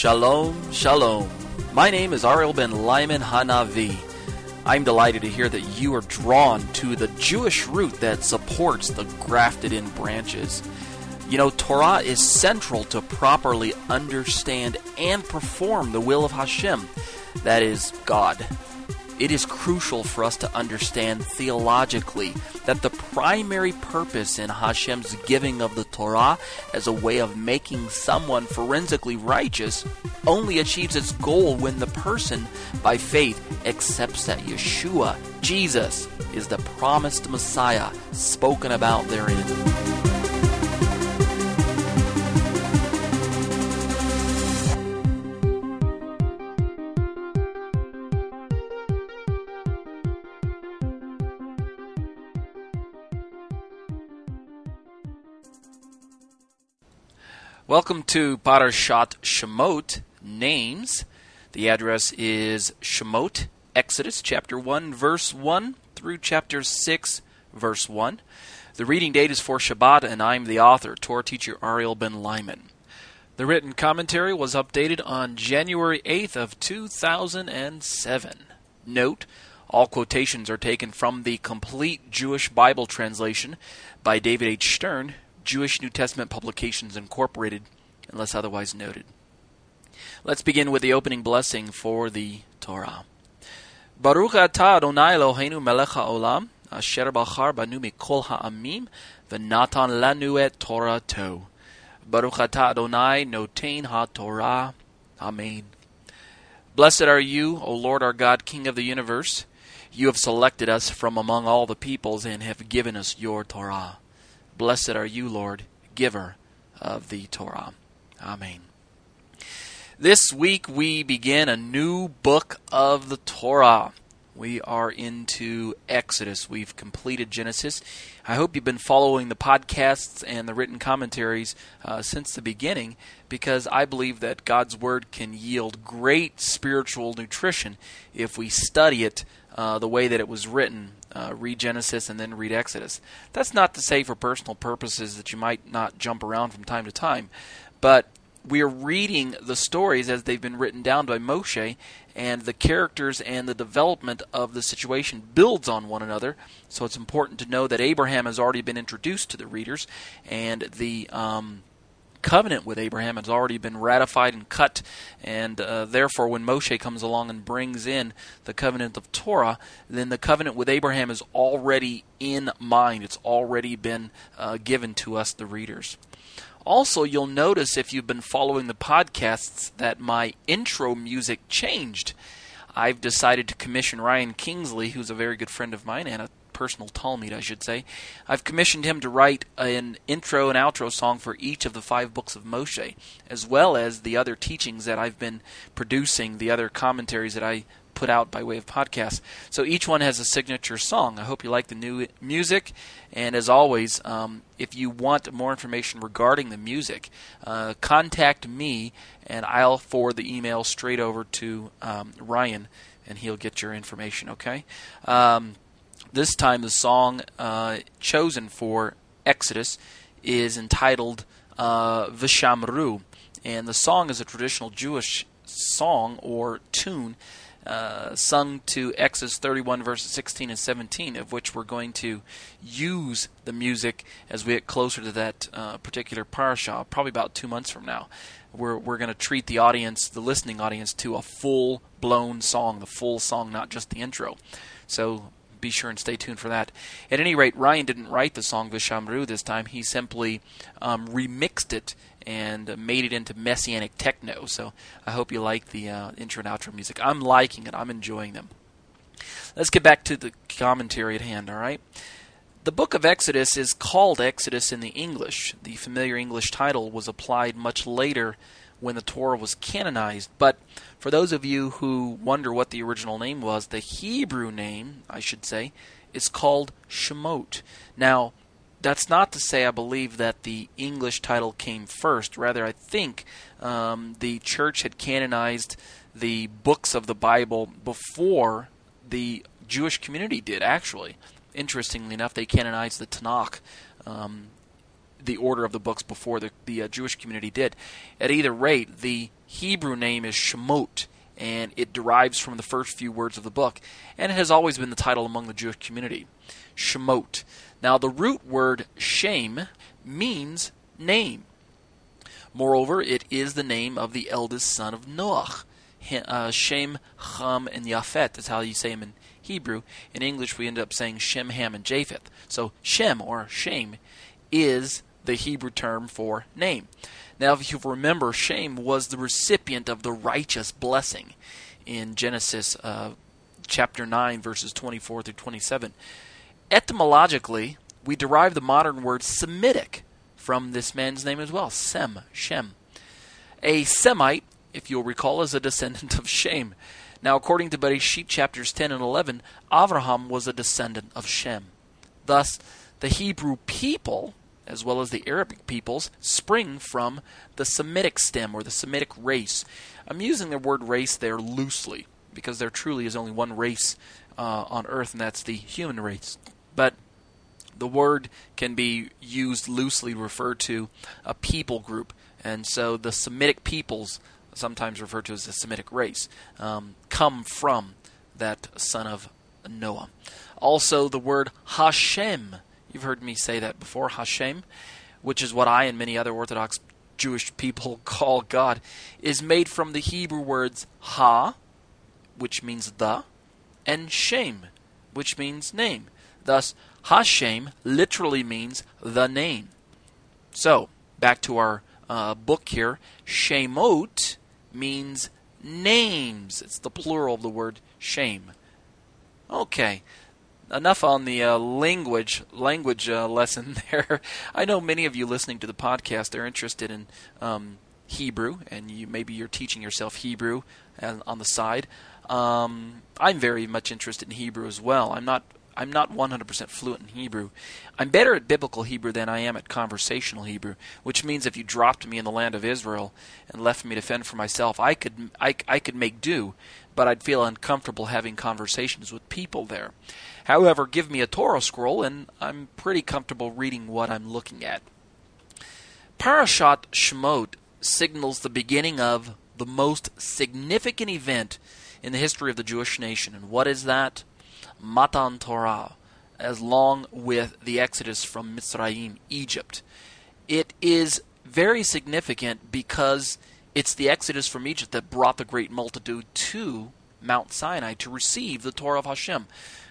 Shalom, shalom. My name is Ariel ben Lyman Hanavi. I'm delighted to hear that you are drawn to the Jewish root that supports the grafted in branches. You know, Torah is central to properly understand and perform the will of Hashem, that is, God it is crucial for us to understand theologically that the primary purpose in Hashem's giving of the Torah as a way of making someone forensically righteous only achieves its goal when the person, by faith, accepts that Yeshua, Jesus, is the promised Messiah spoken about therein. Welcome to Parashat Shemot names. The address is Shemot, Exodus chapter 1 verse 1 through chapter 6 verse 1. The reading date is for Shabbat and I'm the author, Torah teacher Ariel Ben Lyman. The written commentary was updated on January 8th of 2007. Note, all quotations are taken from the complete Jewish Bible translation by David H. Stern, Jewish New Testament Publications Incorporated, unless otherwise noted. Let's begin with the opening blessing for the Torah. Baruch atah Adonai Eloheinu melech haolam, asher bachar banu mikol ha'amim, v'natan lanu et Torato. Baruch atah Adonai notain ha-Torah. Amen. Blessed are you, O Lord our God, King of the universe. You have selected us from among all the peoples and have given us your Torah. Blessed are you, Lord, giver of the Torah. Amen. This week we begin a new book of the Torah. We are into Exodus. We've completed Genesis. I hope you've been following the podcasts and the written commentaries uh, since the beginning because I believe that God's Word can yield great spiritual nutrition if we study it uh, the way that it was written uh, read Genesis and then read Exodus. That's not to say for personal purposes that you might not jump around from time to time, but we are reading the stories as they've been written down by Moshe, and the characters and the development of the situation builds on one another. So it's important to know that Abraham has already been introduced to the readers, and the um, covenant with Abraham has already been ratified and cut, and uh, therefore, when Moshe comes along and brings in the covenant of Torah, then the covenant with Abraham is already in mind. It's already been uh, given to us, the readers. Also, you'll notice if you've been following the podcasts that my intro music changed. I've decided to commission Ryan Kingsley, who's a very good friend of mine and a personal talmid, I should say. I've commissioned him to write an intro and outro song for each of the five books of Moshe, as well as the other teachings that I've been producing, the other commentaries that I put out by way of podcast. So each one has a signature song. I hope you like the new music. And as always, um, if you want more information regarding the music, uh, contact me and I'll forward the email straight over to um, Ryan and he'll get your information, okay? Um, this time, the song uh, chosen for Exodus is entitled uh, Vishamru, and the song is a traditional Jewish song or tune uh, sung to Exodus 31 verses 16 and 17, of which we're going to use the music as we get closer to that uh, particular parasha, probably about two months from now. We're, we're going to treat the audience, the listening audience, to a full blown song, the full song, not just the intro. So be sure and stay tuned for that. At any rate, Ryan didn't write the song Vishamru this time. He simply um, remixed it and made it into messianic techno. So I hope you like the uh, intro and outro music. I'm liking it. I'm enjoying them. Let's get back to the commentary at hand, all right? The book of Exodus is called Exodus in the English. The familiar English title was applied much later when the Torah was canonized, but for those of you who wonder what the original name was, the Hebrew name, I should say, is called Shemot. Now, that's not to say I believe that the English title came first. Rather, I think um, the church had canonized the books of the Bible before the Jewish community did, actually. Interestingly enough, they canonized the Tanakh um, the order of the books before the, the uh, Jewish community did. At either rate, the Hebrew name is Shemot, and it derives from the first few words of the book, and it has always been the title among the Jewish community. Shemot. Now, the root word Shem means name. Moreover, it is the name of the eldest son of Noach. Uh, Shem, Ham, and Yafet is how you say him in Hebrew. In English, we end up saying Shem, Ham, and Japheth. So Shem or Shem is the Hebrew term for name. Now, if you remember, Shem was the recipient of the righteous blessing in Genesis uh, chapter 9, verses 24 through 27. Etymologically, we derive the modern word Semitic from this man's name as well Sem, Shem. A Semite, if you'll recall, is a descendant of Shem. Now, according to Bereshit chapters 10 and 11, Avraham was a descendant of Shem. Thus, the Hebrew people as well as the Arabic peoples, spring from the Semitic stem or the Semitic race. I'm using the word race there loosely because there truly is only one race uh, on earth, and that's the human race. But the word can be used loosely to refer to a people group, and so the Semitic peoples, sometimes referred to as the Semitic race, um, come from that son of Noah. Also, the word Hashem You've heard me say that before, Hashem, which is what I and many other Orthodox Jewish people call God, is made from the Hebrew words Ha, which means the, and Shem, which means name. Thus, Hashem literally means the name. So, back to our uh, book here. Shemot means names. It's the plural of the word Shem. Okay, enough on the uh, language language uh, lesson there. I know many of you listening to the podcast are interested in um, Hebrew, and you maybe you're teaching yourself Hebrew on the side. Um, I'm very much interested in Hebrew as well. I'm not I'm not 100% fluent in Hebrew. I'm better at biblical Hebrew than I am at conversational Hebrew, which means if you dropped me in the land of Israel and left me to fend for myself, I could I, I could make do, but I'd feel uncomfortable having conversations with people there. However, give me a Torah scroll and I'm pretty comfortable reading what I'm looking at. Parashat Shemot signals the beginning of the most significant event in the history of the Jewish nation. And what is that? Matan Torah, as long with the exodus from Mitzrayim, Egypt. It is very significant because it's the exodus from Egypt that brought the great multitude to Mount Sinai to receive the Torah of Hashem.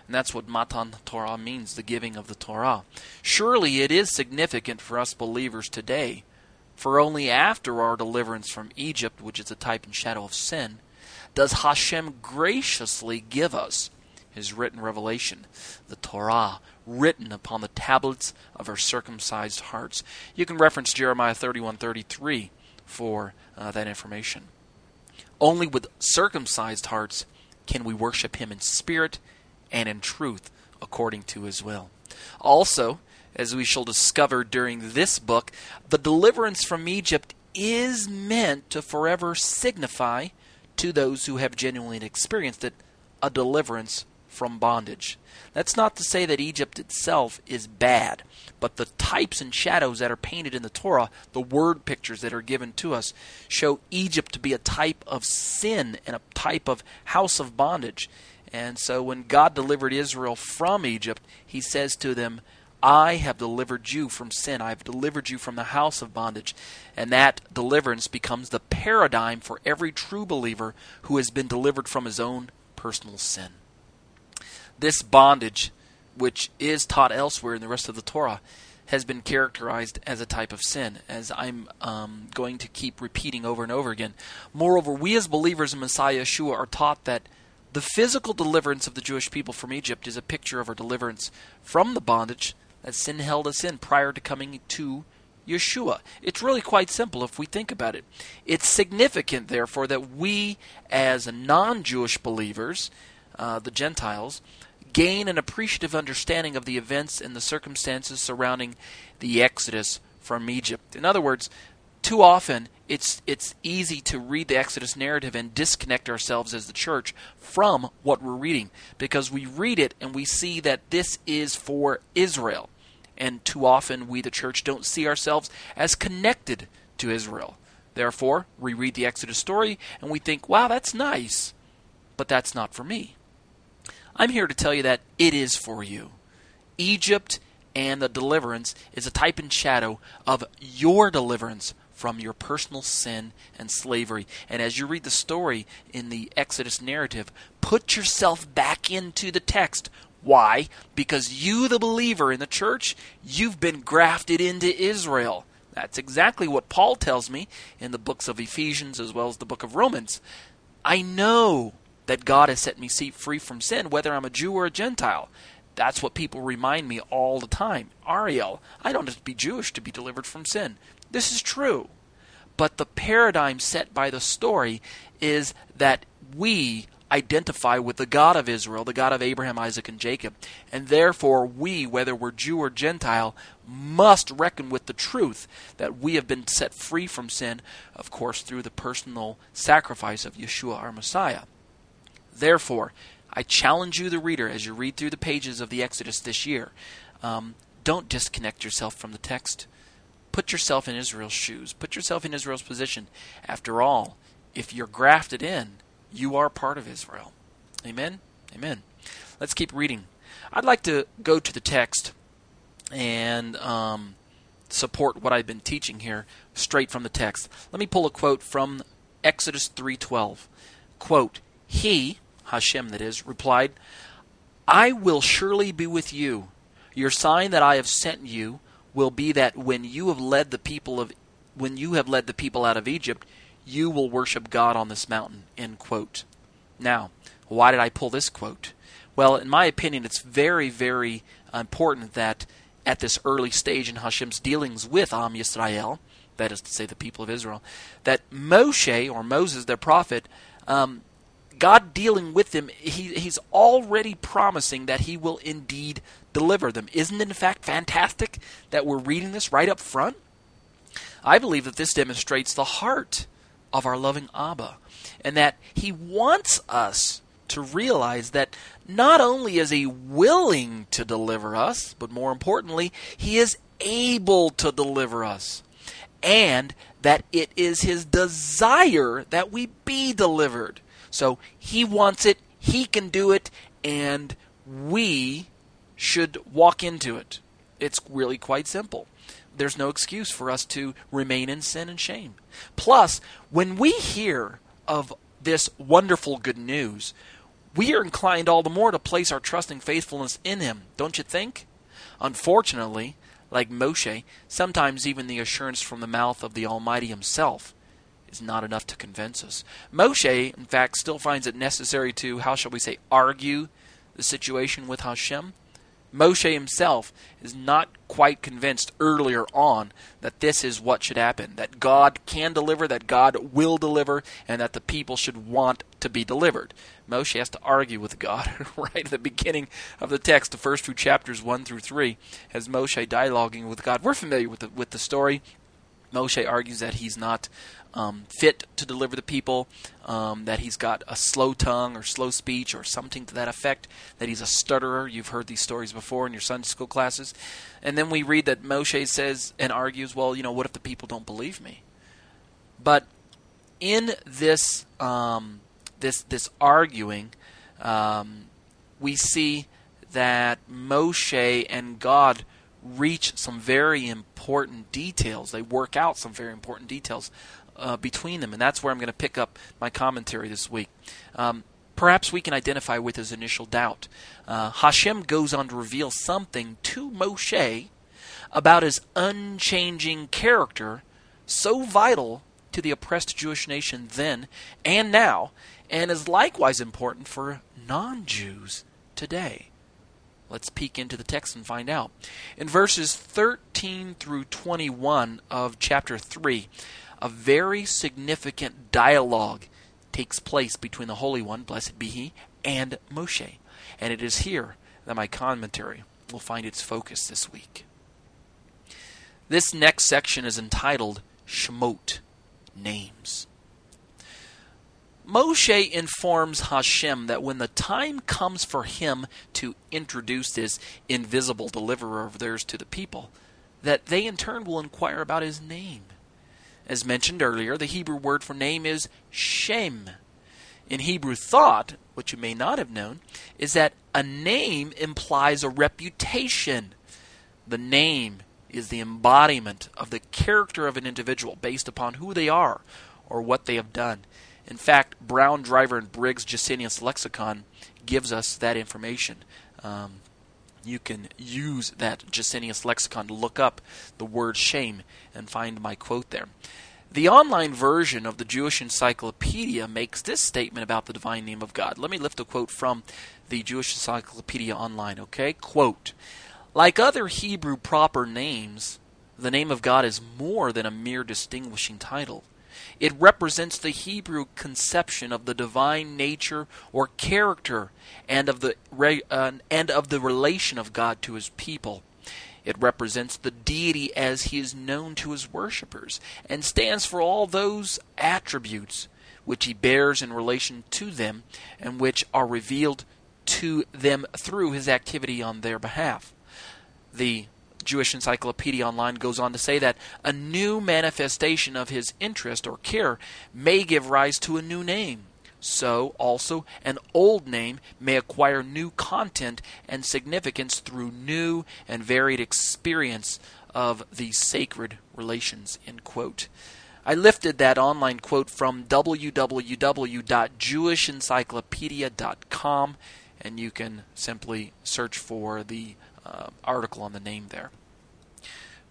And that's what Matan Torah means, the giving of the Torah. Surely it is significant for us believers today, for only after our deliverance from Egypt, which is a type and shadow of sin, does Hashem graciously give us his written revelation, the Torah, written upon the tablets of our circumcised hearts. You can reference Jeremiah 31:33 for uh, that information. Only with circumcised hearts can we worship him in spirit and in truth according to his will. Also, as we shall discover during this book, the deliverance from Egypt is meant to forever signify to those who have genuinely experienced it a deliverance from bondage. That's not to say that Egypt itself is bad, but the types and shadows that are painted in the Torah, the word pictures that are given to us, show Egypt to be a type of sin and a type of house of bondage. And so when God delivered Israel from Egypt, he says to them, I have delivered you from sin. I have delivered you from the house of bondage. And that deliverance becomes the paradigm for every true believer who has been delivered from his own personal sin. This bondage, which is taught elsewhere in the rest of the Torah, has been characterized as a type of sin, as I'm um, going to keep repeating over and over again. Moreover, we as believers in Messiah Yeshua are taught that the physical deliverance of the Jewish people from Egypt is a picture of our deliverance from the bondage that sin held us in prior to coming to Yeshua. It's really quite simple if we think about it. It's significant, therefore, that we, as non Jewish believers, uh, the Gentiles, gain an appreciative understanding of the events and the circumstances surrounding the Exodus from Egypt. In other words, too often it's it's easy to read the Exodus narrative and disconnect ourselves as the church from what we're reading because we read it and we see that this is for Israel. and too often we, the church, don't see ourselves as connected to Israel. Therefore, we read the Exodus story and we think, wow, that's nice, but that's not for me. I'm here to tell you that it is for you. Egypt and the deliverance is a type and shadow of your deliverance from your personal sin and slavery. And as you read the story in the Exodus narrative, put yourself back into the text. Why? Because you, the believer in the church, you've been grafted into Israel. That's exactly what Paul tells me in the books of Ephesians as well as the book of Romans. I know that God has set me free from sin, whether I'm a Jew or a Gentile. That's what people remind me all the time. Ariel, I don't have to be Jewish to be delivered from sin. This is true. But the paradigm set by the story is that we identify with the God of Israel, the God of Abraham, Isaac, and Jacob. And therefore, we, whether we're Jew or Gentile, must reckon with the truth that we have been set free from sin, of course, through the personal sacrifice of Yeshua, our Messiah. Therefore, I challenge you, the reader, as you read through the pages of the Exodus this year, um, don't disconnect yourself from the text. Put yourself in Israel's shoes. Put yourself in Israel's position. After all, if you're grafted in, you are part of Israel. Amen? Amen. Let's keep reading. I'd like to go to the text and um, support what I've been teaching here straight from the text. Let me pull a quote from Exodus 3:12. Quote, "He, Hashem that is, replied, I will surely be with you. Your sign that I have sent you will be that when you have led the people of when you have led the people out of Egypt, you will worship God on this mountain. End quote. Now, why did I pull this quote? Well, in my opinion, it's very, very important that at this early stage in Hashem's dealings with Am Yisrael, that is to say, the people of Israel, that Moshe or Moses, their prophet, um, God dealing with them, he, he's already promising that he will indeed deliver them. Isn't it, in fact, fantastic that we're reading this right up front? I believe that this demonstrates the heart of our loving Abba, and that he wants us to realize that not only is he willing to deliver us, but more importantly, he is able to deliver us. And that it is his desire that we be delivered. So he wants it, he can do it, and we should walk into it. It's really quite simple. There's no excuse for us to remain in sin and shame. Plus, when we hear of this wonderful good news, we are inclined all the more to place our trust and faithfulness in Him, don't you think? Unfortunately, like Moshe, sometimes even the assurance from the mouth of the Almighty Himself is not enough to convince us. Moshe, in fact, still finds it necessary to, how shall we say, argue the situation with Hashem. Moshe himself is not quite convinced earlier on that this is what should happen that God can deliver, that God will deliver, and that the people should want to be delivered. Moshe has to argue with God right at the beginning of the text, the first two chapters, 1 through 3, as Moshe dialoguing with God. We're familiar with the, with the story. Moshe argues that he's not um, fit to deliver the people, um, that he's got a slow tongue or slow speech or something to that effect, that he's a stutterer. You've heard these stories before in your Sunday school classes. And then we read that Moshe says and argues, well, you know, what if the people don't believe me? But in this um, this this arguing, um, we see that Moshe and God reach some very important details. They work out some very important details uh, between them, and that's where I'm going to pick up my commentary this week. Um, perhaps we can identify with his initial doubt. Uh, Hashem goes on to reveal something to Moshe about his unchanging character, so vital to the oppressed Jewish nation then and now, and is likewise important for non Jews today. Let's peek into the text and find out. In verses 13 through 21 of chapter 3, a very significant dialogue takes place between the Holy One, blessed be He, and Moshe. And it is here that my commentary will find its focus this week. This next section is entitled Shemot Names. Moshe informs Hashem that when the time comes for him to introduce this invisible deliverer of theirs to the people, that they in turn will inquire about his name. As mentioned earlier, the Hebrew word for name is Shem. In Hebrew thought, what you may not have known, is that a name implies a reputation. The name is the embodiment of the character of an individual based upon who they are or what they have done. In fact, Brown, Driver, and Briggs' Gesenius Lexicon gives us that information. Um, you can use that Gesenius Lexicon to look up the word Shem and find my quote there. The online version of the Jewish Encyclopedia makes this statement about the divine name of God. Let me lift a quote from the Jewish Encyclopedia online, okay? Quote Like other Hebrew proper names, the name of God is more than a mere distinguishing title. It represents the Hebrew conception of the divine nature or character and of the uh, and of the relation of God to his people. It represents the deity as he is known to his worshippers and stands for all those attributes which he bears in relation to them and which are revealed to them through his activity on their behalf. The Jewish Encyclopedia Online goes on to say that a new manifestation of his interest or care may give rise to a new name. So, also, an old name may acquire new content and significance through new and varied experience of the sacred relations. End quote. I lifted that online quote from www.jewishencyclopedia.com, and you can simply search for the uh, article on the name there.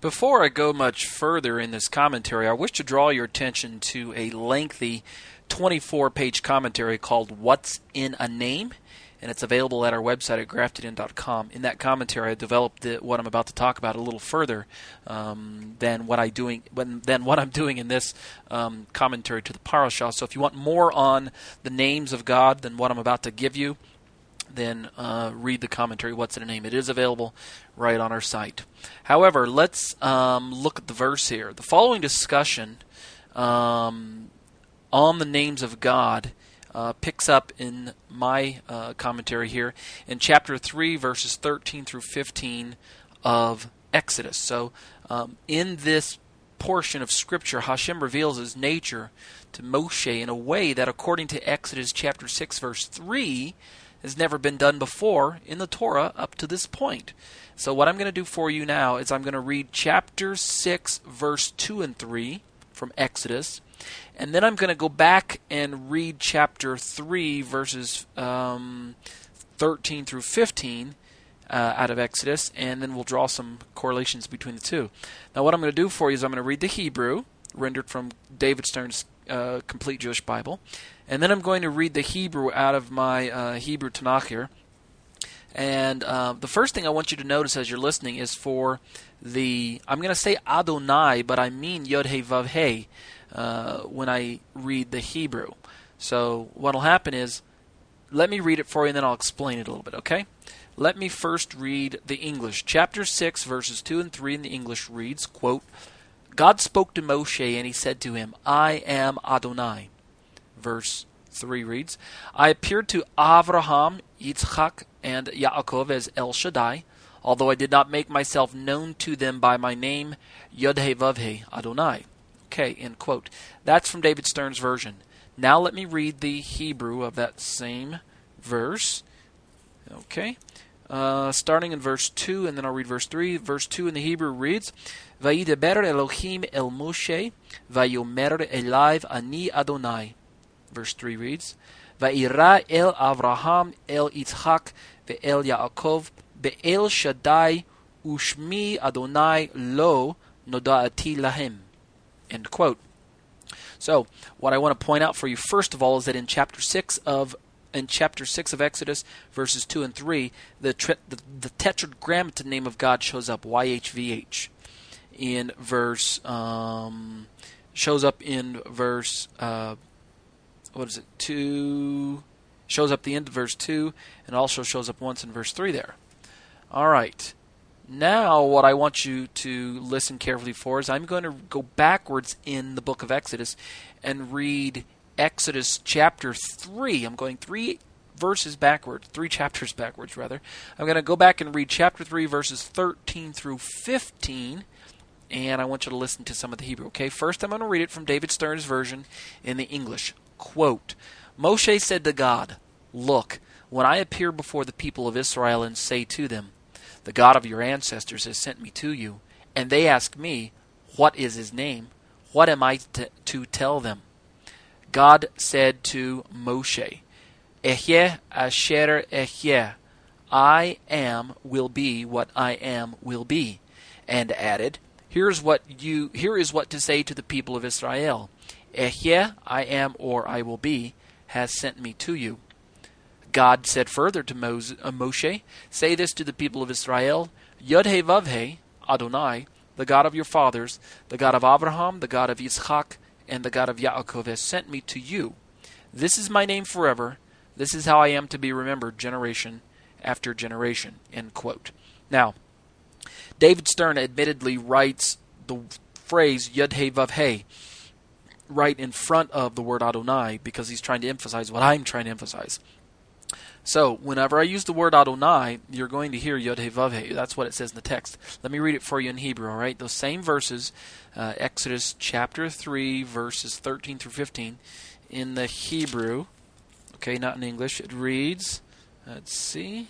Before I go much further in this commentary, I wish to draw your attention to a lengthy 24 page commentary called What's in a Name? And it's available at our website at graftedin.com. In that commentary, I developed the, what I'm about to talk about a little further um, than what I doing, than what I'm doing in this um, commentary to the parashah. So, if you want more on the names of God than what I'm about to give you, then uh, read the commentary. What's in a name? It is available right on our site. However, let's um, look at the verse here. The following discussion um, on the names of God uh, picks up in my uh, commentary here in chapter 3, verses 13 through 15 of Exodus. So, um, in this portion of Scripture, Hashem reveals his nature to Moshe in a way that, according to Exodus chapter 6, verse 3, has never been done before in the Torah up to this point. So, what I'm going to do for you now is I'm going to read chapter 6, verse 2 and 3 from Exodus, and then I'm going to go back and read chapter 3, verses um, 13 through 15 uh, out of Exodus, and then we'll draw some correlations between the two. Now, what I'm going to do for you is I'm going to read the Hebrew, rendered from David Stern's uh, Complete Jewish Bible, and then I'm going to read the Hebrew out of my uh, Hebrew Tanakh here. And uh, the first thing I want you to notice as you're listening is for the, I'm going to say Adonai, but I mean Yod He Vav He uh, when I read the Hebrew. So what'll happen is, let me read it for you and then I'll explain it a little bit, okay? Let me first read the English. Chapter 6, verses 2 and 3 in the English reads, quote, God spoke to Moshe and he said to him, I am Adonai. Verse 3 reads, I appeared to Avraham, Yitzchak, and Yaakov as El Shaddai, although I did not make myself known to them by my name, Yod He Vav He Adonai. Okay, end quote. That's from David Stern's version. Now let me read the Hebrew of that same verse. Okay. Uh, starting in verse 2, and then I'll read verse 3. Verse 2 in the Hebrew reads, Vayideber Elohim el Moshe, Vayomer Eliv ani Adonai. Verse 3 reads, Va'ira el Avraham el Yitzchak ve'el Yaakov be'el Shaddai ushmi Adonai lo noda'ati lahem. End quote. So, what I want to point out for you first of all is that in chapter 6 of in chapter 6 of Exodus, verses 2 and 3, the, the, the tetragrammaton name of God shows up, YHVH, in verse, um, shows up in verse, uh, what is it, 2, shows up the end of verse 2, and also shows up once in verse 3 there. All right. Now, what I want you to listen carefully for is I'm going to go backwards in the book of Exodus and read Exodus chapter 3. I'm going three verses backwards, three chapters backwards, rather. I'm going to go back and read chapter 3, verses 13 through 15, and I want you to listen to some of the Hebrew, okay? First, I'm going to read it from David Stern's version in the English. Quote Moshe said to God, Look, when I appear before the people of Israel and say to them, The God of your ancestors has sent me to you, and they ask me, What is his name? What am I to, to tell them? God said to Moshe, Ehyeh asher ehyeh, I am will be what I am will be, and added, Here's what you here is what to say to the people of Israel. Ehyeh, I am or I will be, has sent me to you. God said further to uh, Moshe, Say this to the people of Israel, Yod He Vav He, Adonai, the God of your fathers, the God of Abraham, the God of Yitzchak, and the God of Yaakov has sent me to you. This is my name forever. This is how I am to be remembered generation after generation. End quote. Now, David Stern admittedly writes the phrase Yud He Vav He right in front of the word Adonai because he's trying to emphasize what I'm trying to emphasize. So, whenever I use the word Adonai, you're going to hear Yod. That's what it says in the text. Let me read it for you in Hebrew, all right? Those same verses, uh, Exodus chapter 3, verses 13 through 15, in the Hebrew, okay, not in English, it reads, let's see,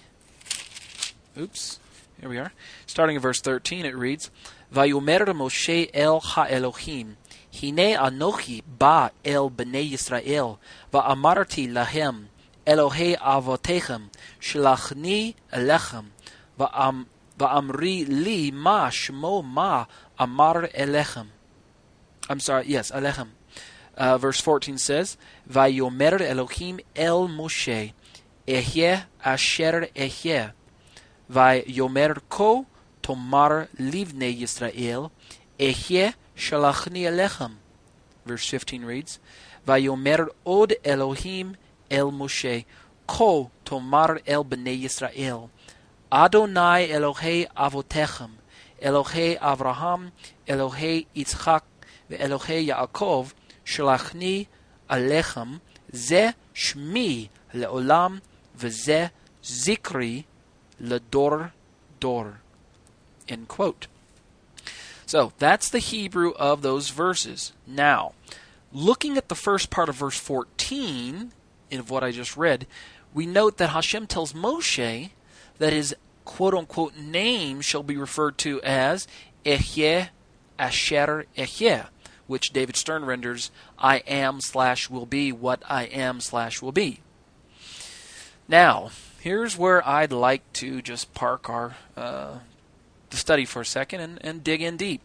oops, here we are. Starting in verse 13, it reads, Vayomer Moshe el ha-Elohim, Hine anochi ba el bnei Yisrael, va'amarti lahem, אלוהי אבותיכם, שלחני אליכם, ואמרי לי מה שמו מה אמר אליכם. I'm sorry, yes, אליכם. Uh, verse 14 says, ויאמר אלוהים אל משה, אהיה אשר אהיה. ויאמר כה תאמר לבני ישראל, אהיה Shalachni alechem, Verse 15 reads, Vayomer od Elohim el Moshe, Ko tomar el bnei Yisrael, Adonai Elohe avotechem, Elohe Avraham, Elohe Yitzchak, Elohei Yaakov, Shalachni Alechem, Ze Shmi leolam, Vze Zikri ledor dor. End quote. So that's the Hebrew of those verses. Now, looking at the first part of verse 14, of what I just read, we note that Hashem tells Moshe that his quote unquote name shall be referred to as Ehyeh Asher Ehyeh, which David Stern renders I am slash will be what I am slash will be. Now, here's where I'd like to just park our uh, study for a second and, and dig in deep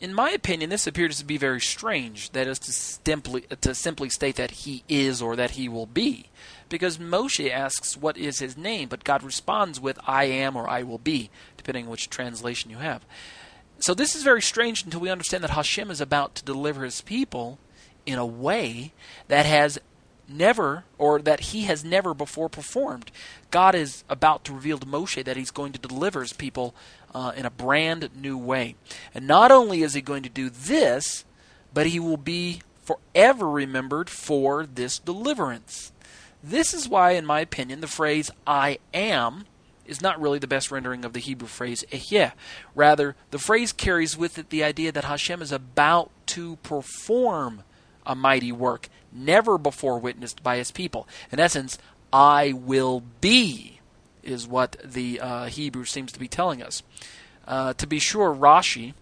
in my opinion, this appears to be very strange. That is to simply to simply state that he is or that he will be, because Moshe asks what is his name, but God responds with "I am" or "I will be," depending on which translation you have. So this is very strange until we understand that Hashem is about to deliver His people in a way that has never or that he has never before performed. God is about to reveal to Moshe that he's going to deliver his people uh, in a brand new way. And not only is he going to do this, but he will be forever remembered for this deliverance. This is why, in my opinion, the phrase I am is not really the best rendering of the Hebrew phrase ehyeh. Rather, the phrase carries with it the idea that Hashem is about to perform a mighty work never before witnessed by his people. In essence, I will be is what the uh, Hebrew seems to be telling us. Uh, to be sure, Rashi,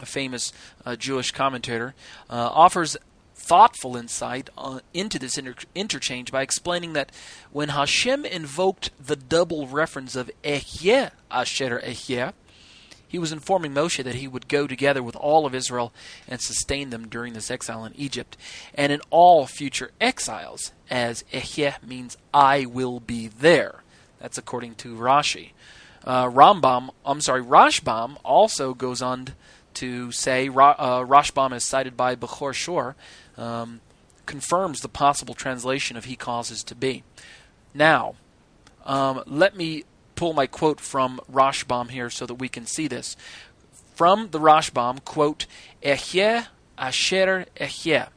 a famous uh, Jewish commentator, uh, offers thoughtful insight uh, into this inter- interchange by explaining that when Hashem invoked the double reference of Ehyeh Asher Ehyeh, he was informing Moshe that he would go together with all of Israel and sustain them during this exile in Egypt and in all future exiles, as Ehyeh means I will be there. That's according to Rashi. Uh, Rambam, I'm sorry, Rashbam also goes on to say, uh, Rashbam is cited by Bechor Shor, um, confirms the possible translation of he causes to be. Now, um, let me pull my quote from Rashbam here so that we can see this. From the Rashbam, quote, Ehyeh asher ehyeh.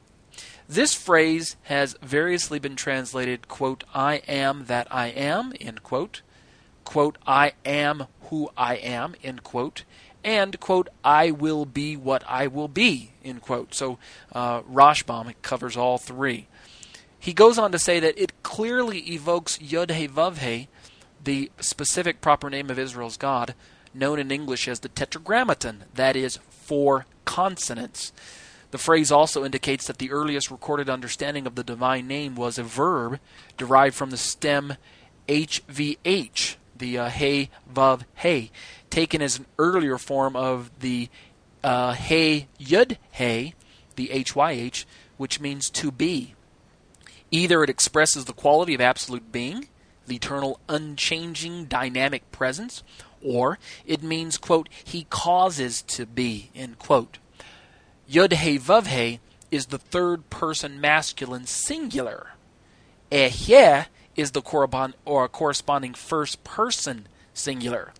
This phrase has variously been translated, quote, I am that I am, end quote, quote, I am who I am, end quote, and, quote, I will be what I will be, end quote. So uh, covers all three. He goes on to say that it clearly evokes Yod He Vav He, the specific proper name of Israel's God, known in English as the Tetragrammaton, that is, four consonants. The phrase also indicates that the earliest recorded understanding of the divine name was a verb derived from the stem HVH, the uh, Hey Vav Hey, taken as an earlier form of the uh, Hey Yud Hey, the HYH, which means to be. Either it expresses the quality of absolute being, the eternal, unchanging, dynamic presence, or it means, quote, he causes to be, end quote. Yud He Vav He is the third person masculine singular. Ehyeh is the corresponding first person singular.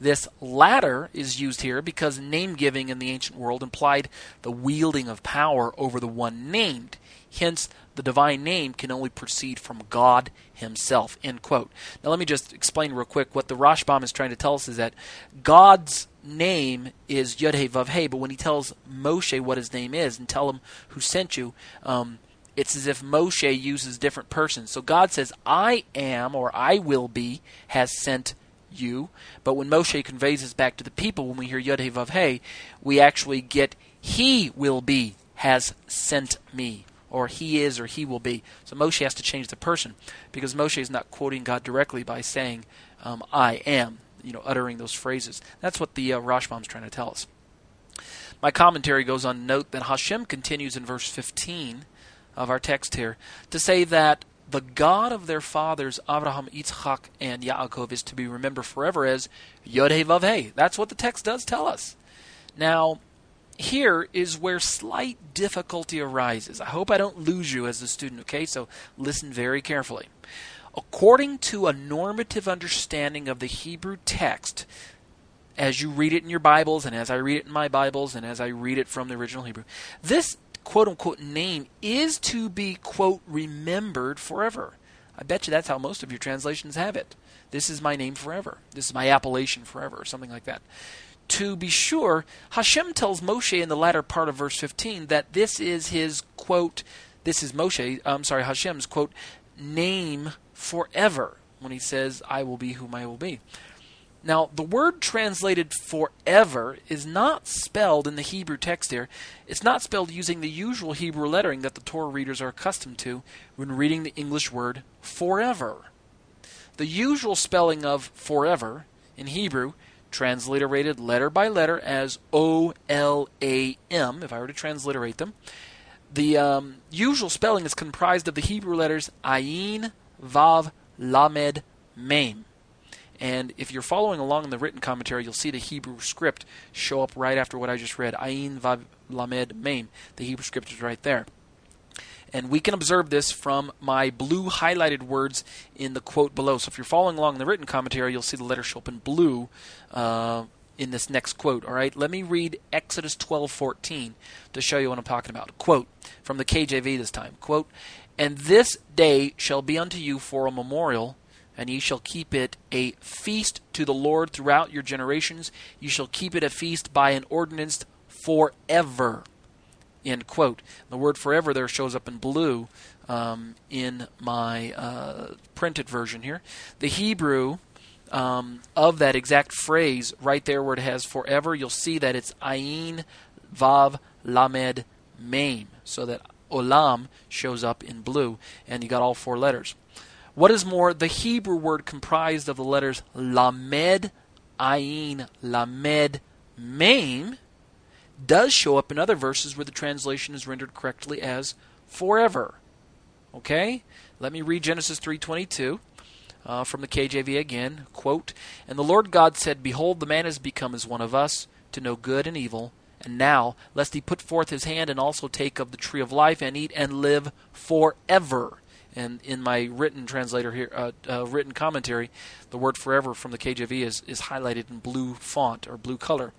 This latter is used here because name giving in the ancient world implied the wielding of power over the one named. Hence, the divine name can only proceed from God Himself. End quote. Now, let me just explain real quick what the Rashbam is trying to tell us is that God's name is Yod He Vav He, but when He tells Moshe what His name is and tell him who sent you, um, it's as if Moshe uses different persons. So God says, I am or I will be has sent you. But when Moshe conveys this back to the people, when we hear Yod He Vav He, we actually get He will be has sent me or he is or he will be. So Moshe has to change the person because Moshe is not quoting God directly by saying, um, I am, you know, uttering those phrases. That's what the uh, Rashbam is trying to tell us. My commentary goes on note that Hashem continues in verse 15 of our text here to say that the God of their fathers, Abraham, Yitzchak, and Yaakov, is to be remembered forever as Yod He Vav He. That's what the text does tell us. Now, here is where slight difficulty arises. I hope I don't lose you as a student, okay? So listen very carefully. According to a normative understanding of the Hebrew text, as you read it in your Bibles, and as I read it in my Bibles, and as I read it from the original Hebrew, this quote unquote name is to be, quote, remembered forever. I bet you that's how most of your translations have it. This is my name forever. This is my appellation forever, or something like that to be sure, Hashem tells Moshe in the latter part of verse 15 that this is his quote, this is Moshe, I'm sorry, Hashem's quote, name forever when he says, I will be whom I will be. Now, the word translated forever is not spelled in the Hebrew text here. It's not spelled using the usual Hebrew lettering that the Torah readers are accustomed to when reading the English word forever. The usual spelling of forever in Hebrew transliterated letter by letter as O L A M, if I were to transliterate them. The um, usual spelling is comprised of the Hebrew letters Ayin, Vav, Lamed, Mem. And if you're following along in the written commentary, you'll see the Hebrew script show up right after what I just read. Ayin, Vav, Lamed, Mem. The Hebrew script is right there. And we can observe this from my blue highlighted words in the quote below. So if you're following along in the written commentary, you'll see the letter show up in blue uh, in this next quote. All right, let me read Exodus 12:14 to show you what I'm talking about. Quote from the KJV this time. Quote, "And this day shall be unto you for a memorial." and ye shall keep it a feast to the Lord throughout your generations. You shall keep it a feast by an ordinance forever. End quote. The word forever there shows up in blue um, in my uh, printed version here. The Hebrew um, of that exact phrase, right there where it has forever, you'll see that it's Ayin Vav Lamed Mem. So that Olam shows up in blue, and you got all four letters. What is more, the Hebrew word comprised of the letters Lamed, Ayin, Lamed, Mem does show up in other verses where the translation is rendered correctly as forever. Okay? Let me read Genesis 3:22 uh, from the KJV again. Quote, "And the Lord God said, Behold, the man has become as one of us, to know good and evil. And now, lest he put forth his hand and also take of the tree of life and eat and live forever." And in my written translator here, uh, uh, written commentary, the word "forever" from the KJV is is highlighted in blue font or blue color.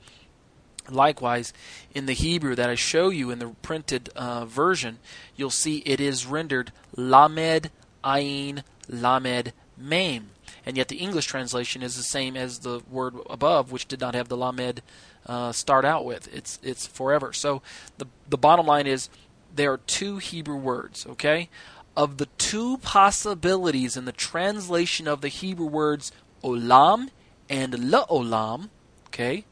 Likewise, in the Hebrew that I show you in the printed uh, version, you'll see it is rendered Lamed Ayin Lamed Mem. And yet the English translation is the same as the word above, which did not have the Lamed uh, start out with. It's it's forever. So the the bottom line is there are two Hebrew words. Okay, of the two possibilities in the translation of the Hebrew words olam and leolam. Okay,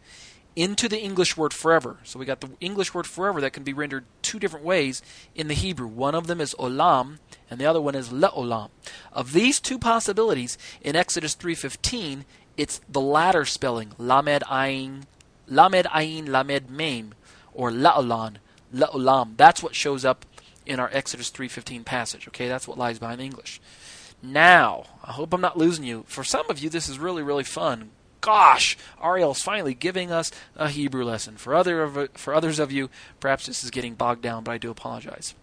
into the English word forever. So we got the English word forever that can be rendered two different ways in the Hebrew. One of them is olam and the other one is leolam. Of these two possibilities in Exodus 3:15, it's the latter spelling, lamed ayin, lamed ayin lamed mem or laolan, leolam. That's what shows up in our Exodus 3:15 passage, okay? That's what lies behind English. Now, I hope I'm not losing you. For some of you this is really really fun gosh, Ariel's finally giving us a Hebrew lesson. For other of, for others of you, perhaps this is getting bogged down, but I do apologize.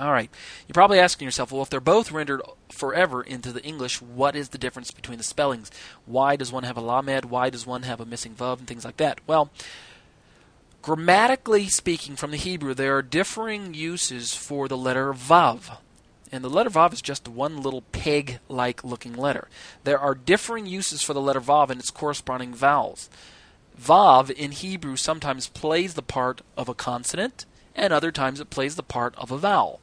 All right. You're probably asking yourself, well, if they're both rendered forever into the English, what is the difference between the spellings? Why does one have a lamed? Why does one have a missing vav and things like that? Well, grammatically speaking, from the Hebrew, there are differing uses for the letter vav and the letter Vav is just one little peg like looking letter. There are differing uses for the letter Vav and its corresponding vowels. Vav in Hebrew sometimes plays the part of a consonant, and other times it plays the part of a vowel.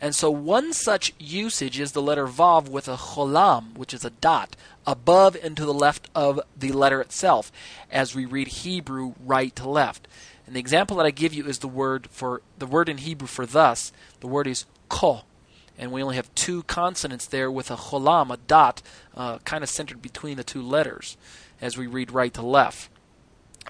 And so one such usage is the letter Vav with a cholam, which is a dot, above and to the left of the letter itself, as we read Hebrew right to left. And the example that I give you is the word for the word in Hebrew for thus. The word is ko and we only have two consonants there with a cholam, a dot, uh, kind of centered between the two letters as we read right to left.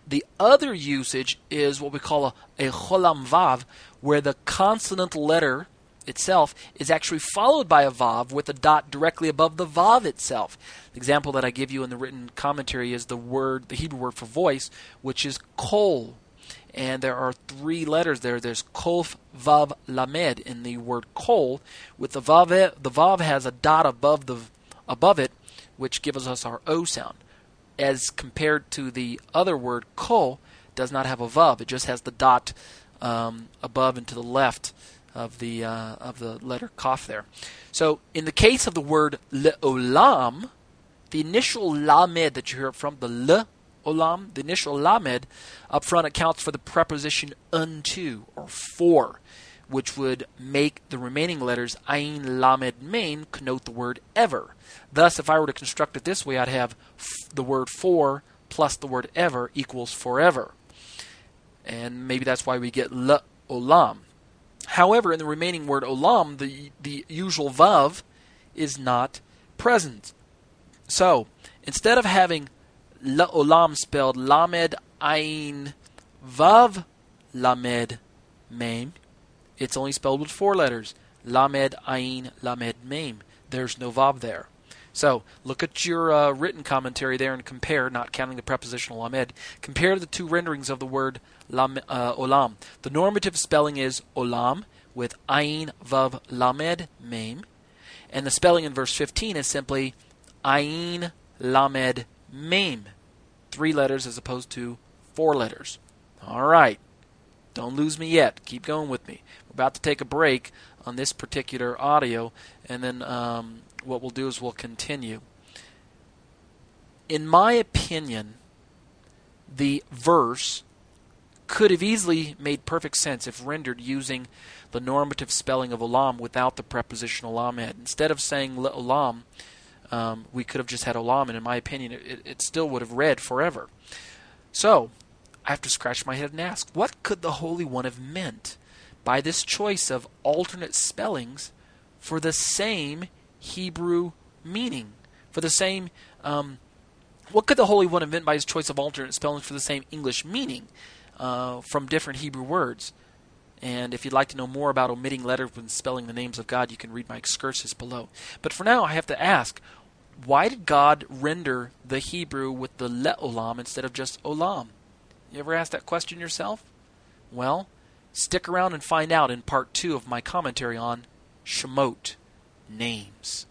The other usage is what we call a, a cholam vav, where the consonant letter itself is actually followed by a vav with a dot directly above the vav itself. The example that I give you in the written commentary is the word, the Hebrew word for voice, which is kol and there are three letters there. There's kof vav lamed in the word kol, with the vav. The vav has a dot above the above it, which gives us our o sound, as compared to the other word kol does not have a vav. It just has the dot um, above and to the left of the uh, of the letter kaf there. So in the case of the word leolam, the initial lamed that you hear from the le olam, the initial lamed, up front accounts for the preposition unto or for, which would make the remaining letters ayin lamed mem connote the word ever. Thus, if I were to construct it this way, I'd have f- the word for plus the word ever equals forever. And maybe that's why we get le olam. However, in the remaining word olam, the, the usual vav is not present. So, instead of having olam spelled lamed ain vav lamed mem. It's only spelled with four letters. Lamed ain lamed mem. There's no vav there. So look at your uh, written commentary there and compare, not counting the prepositional lamed. Compare the two renderings of the word lam, uh, olam. The normative spelling is olam with ain vav lamed mem, and the spelling in verse 15 is simply ain lamed mem. Three letters as opposed to four letters. All right. Don't lose me yet. Keep going with me. We're about to take a break on this particular audio, and then um, what we'll do is we'll continue. In my opinion, the verse could have easily made perfect sense if rendered using the normative spelling of olam without the prepositional lamed. Instead of saying olam, um, we could have just had Olam, and in my opinion, it, it still would have read forever. So, I have to scratch my head and ask, what could the Holy One have meant by this choice of alternate spellings for the same Hebrew meaning? For the same, um, what could the Holy One have meant by his choice of alternate spellings for the same English meaning uh, from different Hebrew words? And if you'd like to know more about omitting letters when spelling the names of God, you can read my excursus below. But for now, I have to ask why did God render the Hebrew with the le'olam instead of just olam? You ever ask that question yourself? Well, stick around and find out in part two of my commentary on Shemot, names.